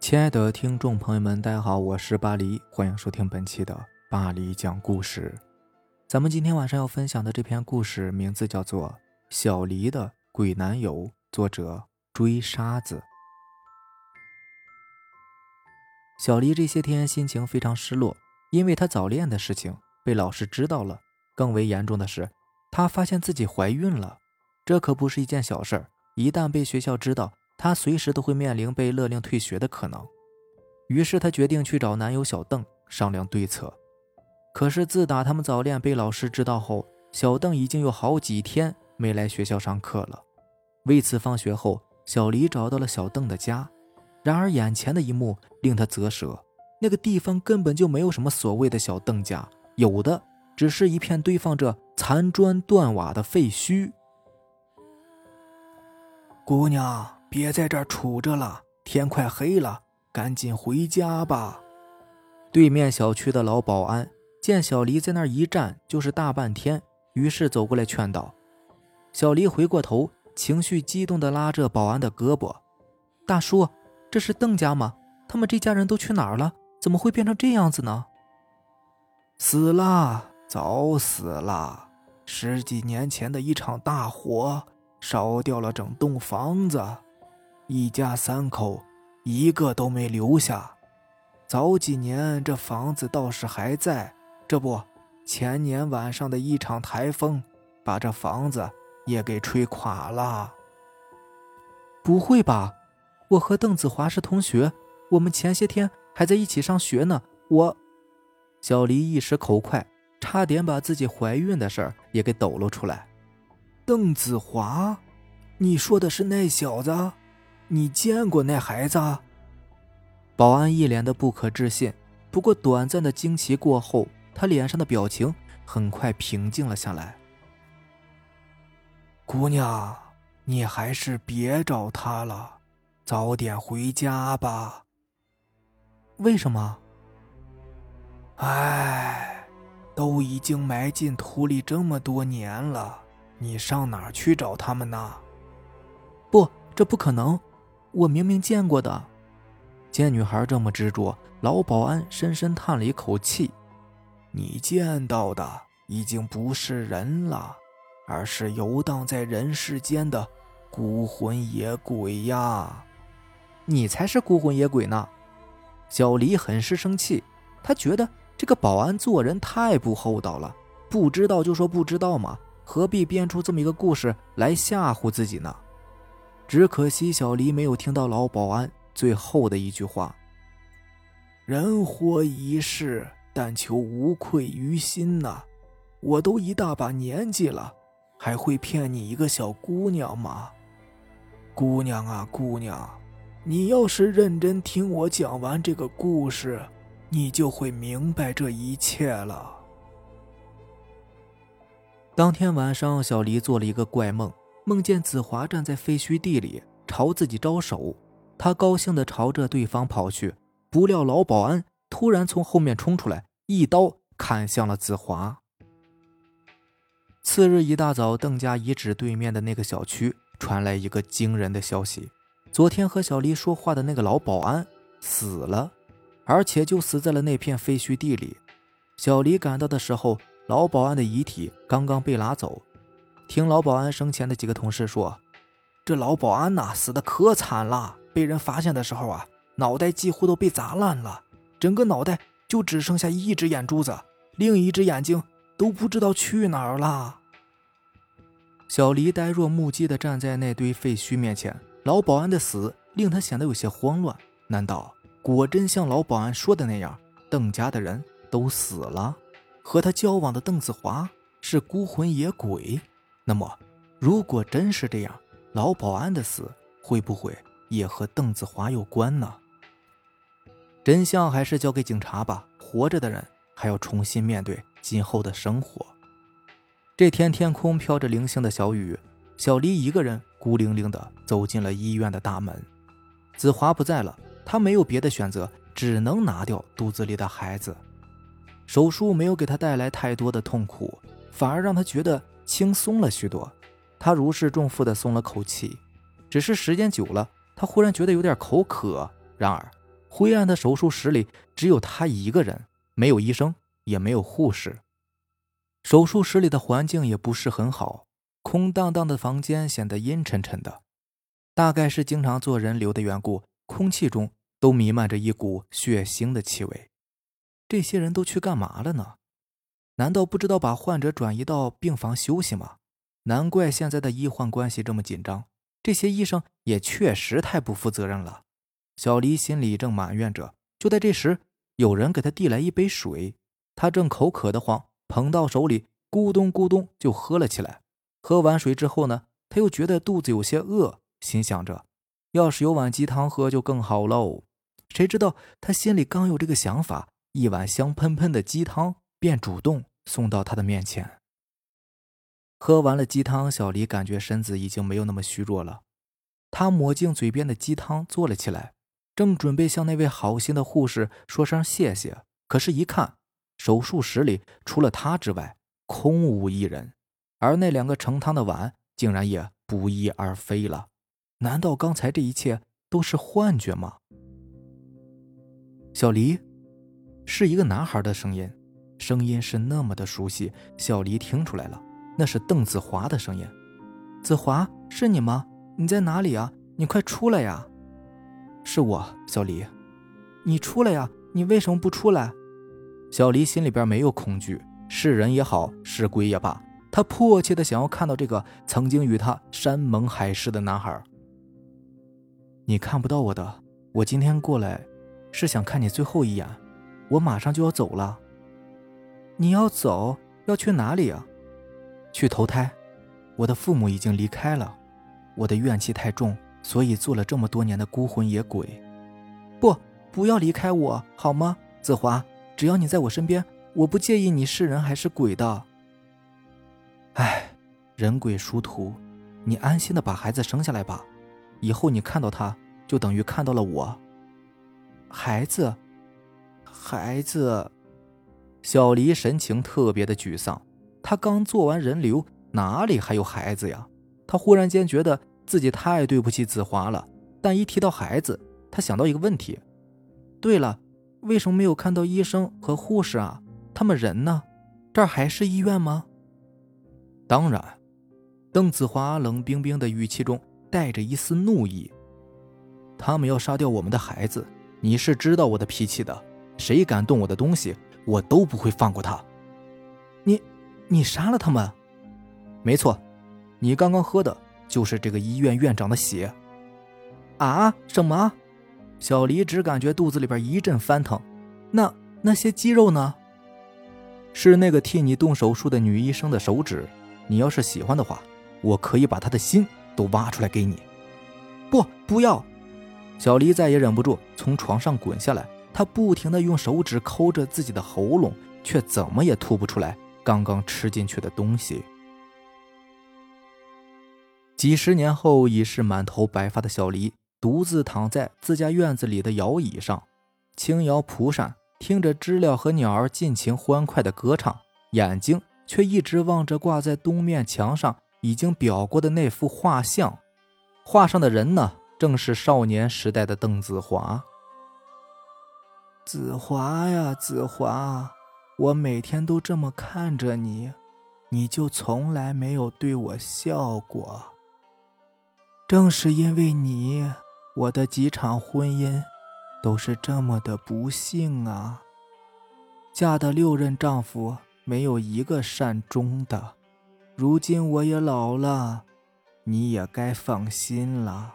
亲爱的听众朋友们，大家好，我是巴黎，欢迎收听本期的巴黎讲故事。咱们今天晚上要分享的这篇故事名字叫做《小黎的鬼男友》，作者追沙子。小黎这些天心情非常失落，因为她早恋的事情被老师知道了。更为严重的是，她发现自己怀孕了，这可不是一件小事儿。一旦被学校知道，她随时都会面临被勒令退学的可能。于是她决定去找男友小邓商量对策。可是自打他们早恋被老师知道后，小邓已经有好几天没来学校上课了。为此，放学后，小黎找到了小邓的家。然而，眼前的一幕令他啧舌：那个地方根本就没有什么所谓的小邓家，有的只是一片堆放着残砖断瓦的废墟。姑娘，别在这儿杵着了，天快黑了，赶紧回家吧。对面小区的老保安见小黎在那儿一站就是大半天，于是走过来劝道：“小黎，回过头，情绪激动地拉着保安的胳膊，大叔，这是邓家吗？他们这家人都去哪儿了？怎么会变成这样子呢？”死了，早死了，十几年前的一场大火。烧掉了整栋房子，一家三口一个都没留下。早几年这房子倒是还在，这不，前年晚上的一场台风把这房子也给吹垮了。不会吧？我和邓子华是同学，我们前些天还在一起上学呢。我，小黎一时口快，差点把自己怀孕的事儿也给抖露出来。邓子华，你说的是那小子？你见过那孩子？保安一脸的不可置信。不过短暂的惊奇过后，他脸上的表情很快平静了下来。姑娘，你还是别找他了，早点回家吧。为什么？唉，都已经埋进土里这么多年了。你上哪儿去找他们呢？不，这不可能！我明明见过的。见女孩这么执着，老保安深深叹了一口气：“你见到的已经不是人了，而是游荡在人世间的孤魂野鬼呀！你才是孤魂野鬼呢！”小黎很是生气，他觉得这个保安做人太不厚道了，不知道就说不知道嘛。何必编出这么一个故事来吓唬自己呢？只可惜小黎没有听到老保安最后的一句话：“人活一世，但求无愧于心呐！我都一大把年纪了，还会骗你一个小姑娘吗？姑娘啊，姑娘，你要是认真听我讲完这个故事，你就会明白这一切了。”当天晚上，小黎做了一个怪梦，梦见子华站在废墟地里朝自己招手。他高兴地朝着对方跑去，不料老保安突然从后面冲出来，一刀砍向了子华。次日一大早，邓家遗址对面的那个小区传来一个惊人的消息：昨天和小黎说话的那个老保安死了，而且就死在了那片废墟地里。小黎赶到的时候。老保安的遗体刚刚被拉走，听老保安生前的几个同事说，这老保安呐死的可惨了，被人发现的时候啊，脑袋几乎都被砸烂了，整个脑袋就只剩下一只眼珠子，另一只眼睛都不知道去哪儿了。小黎呆若木鸡地站在那堆废墟面前，老保安的死令他显得有些慌乱。难道果真像老保安说的那样，邓家的人都死了？和他交往的邓子华是孤魂野鬼，那么如果真是这样，老保安的死会不会也和邓子华有关呢？真相还是交给警察吧。活着的人还要重新面对今后的生活。这天天空飘着零星的小雨，小黎一个人孤零零地走进了医院的大门。子华不在了，他没有别的选择，只能拿掉肚子里的孩子。手术没有给他带来太多的痛苦，反而让他觉得轻松了许多。他如释重负地松了口气。只是时间久了，他忽然觉得有点口渴。然而灰暗的手术室里只有他一个人，没有医生，也没有护士。手术室里的环境也不是很好，空荡荡的房间显得阴沉沉的。大概是经常做人流的缘故，空气中都弥漫着一股血腥的气味。这些人都去干嘛了呢？难道不知道把患者转移到病房休息吗？难怪现在的医患关系这么紧张。这些医生也确实太不负责任了。小黎心里正埋怨着，就在这时，有人给他递来一杯水，他正口渴的慌。捧到手里，咕咚咕咚就喝了起来。喝完水之后呢，他又觉得肚子有些饿，心想着，要是有碗鸡汤喝就更好喽。谁知道他心里刚有这个想法，一碗香喷喷的鸡汤便主动送到他的面前。喝完了鸡汤，小黎感觉身子已经没有那么虚弱了。他抹净嘴边的鸡汤，坐了起来，正准备向那位好心的护士说声谢谢，可是，一看。手术室里除了他之外，空无一人，而那两个盛汤的碗竟然也不翼而飞了。难道刚才这一切都是幻觉吗？小黎，是一个男孩的声音，声音是那么的熟悉。小黎听出来了，那是邓子华的声音。子华，是你吗？你在哪里啊？你快出来呀！是我，小黎，你出来呀！你为什么不出来？小黎心里边没有恐惧，是人也好，是鬼也罢，他迫切的想要看到这个曾经与他山盟海誓的男孩。你看不到我的，我今天过来，是想看你最后一眼，我马上就要走了。你要走，要去哪里啊？去投胎。我的父母已经离开了，我的怨气太重，所以做了这么多年的孤魂野鬼。不，不要离开我，好吗，子华？只要你在我身边，我不介意你是人还是鬼的。哎，人鬼殊途，你安心的把孩子生下来吧，以后你看到他，就等于看到了我。孩子，孩子，小黎神情特别的沮丧。他刚做完人流，哪里还有孩子呀？他忽然间觉得自己太对不起子华了。但一提到孩子，他想到一个问题。对了。为什么没有看到医生和护士啊？他们人呢？这还是医院吗？当然，邓子华冷冰冰的语气中带着一丝怒意。他们要杀掉我们的孩子，你是知道我的脾气的。谁敢动我的东西，我都不会放过他。你，你杀了他们？没错，你刚刚喝的就是这个医院院长的血。啊？什么？小黎只感觉肚子里边一阵翻腾，那那些肌肉呢？是那个替你动手术的女医生的手指。你要是喜欢的话，我可以把她的心都挖出来给你。不，不要！小黎再也忍不住，从床上滚下来。他不停的用手指抠着自己的喉咙，却怎么也吐不出来刚刚吃进去的东西。几十年后，已是满头白发的小黎。独自躺在自家院子里的摇椅上，轻摇蒲扇，听着知了和鸟儿尽情欢快的歌唱，眼睛却一直望着挂在东面墙上已经裱过的那幅画像。画上的人呢，正是少年时代的邓子华。子华呀，子华，我每天都这么看着你，你就从来没有对我笑过。正是因为你。我的几场婚姻都是这么的不幸啊！嫁的六任丈夫没有一个善终的。如今我也老了，你也该放心了。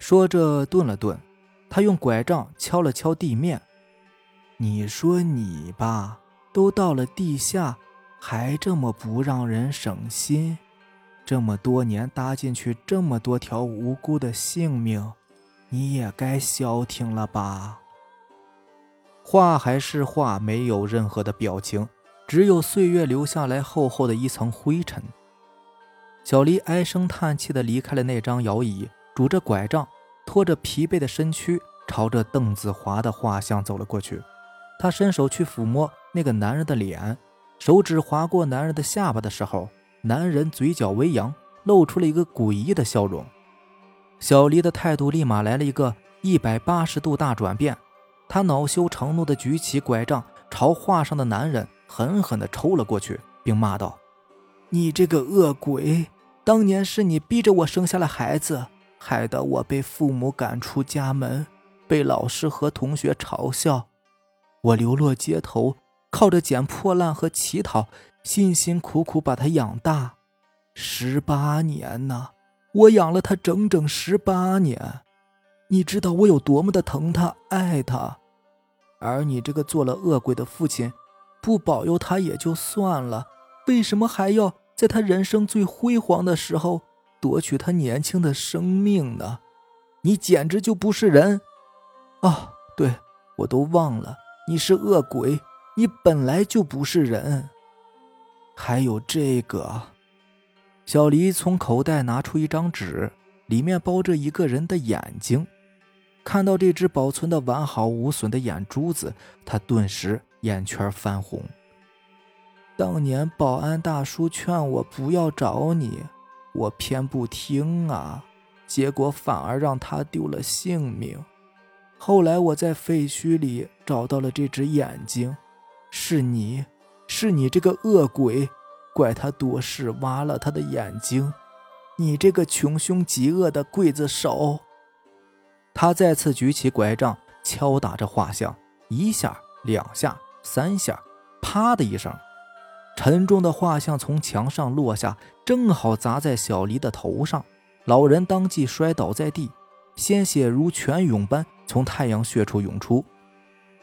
说着顿了顿，他用拐杖敲了敲地面。你说你吧，都到了地下，还这么不让人省心。这么多年搭进去这么多条无辜的性命，你也该消停了吧？画还是画，没有任何的表情，只有岁月留下来厚厚的一层灰尘。小黎唉声叹气的离开了那张摇椅，拄着拐杖，拖着疲惫的身躯，朝着邓子华的画像走了过去。他伸手去抚摸那个男人的脸，手指划过男人的下巴的时候。男人嘴角微扬，露出了一个诡异的笑容。小黎的态度立马来了一个一百八十度大转变。他恼羞成怒地举起拐杖，朝画上的男人狠狠地抽了过去，并骂道：“你这个恶鬼！当年是你逼着我生下了孩子，害得我被父母赶出家门，被老师和同学嘲笑。我流落街头，靠着捡破烂和乞讨，辛辛苦苦把他养大，十八年呢！我养了他整整十八年。”你知道我有多么的疼他、爱他，而你这个做了恶鬼的父亲，不保佑他也就算了，为什么还要在他人生最辉煌的时候夺取他年轻的生命呢？你简直就不是人！啊，对我都忘了，你是恶鬼，你本来就不是人。还有这个，小黎从口袋拿出一张纸，里面包着一个人的眼睛。看到这只保存的完好无损的眼珠子，他顿时眼圈泛红。当年保安大叔劝我不要找你，我偏不听啊，结果反而让他丢了性命。后来我在废墟里找到了这只眼睛，是你，是你这个恶鬼，怪他多事挖了他的眼睛，你这个穷凶极恶的刽子手！他再次举起拐杖，敲打着画像，一下、两下、三下，啪的一声，沉重的画像从墙上落下，正好砸在小黎的头上。老人当即摔倒在地，鲜血如泉涌般从太阳穴处涌出。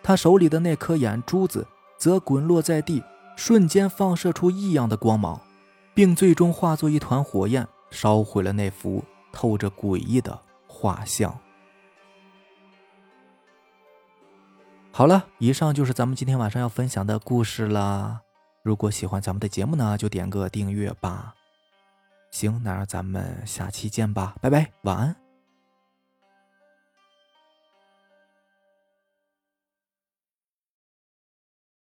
他手里的那颗眼珠子则滚落在地，瞬间放射出异样的光芒，并最终化作一团火焰，烧毁了那幅透着诡异的画像。好了，以上就是咱们今天晚上要分享的故事了。如果喜欢咱们的节目呢，就点个订阅吧。行，那咱们下期见吧，拜拜，晚安。